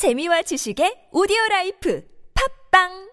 재미와 지식의 오디오 라이프. 팝빵!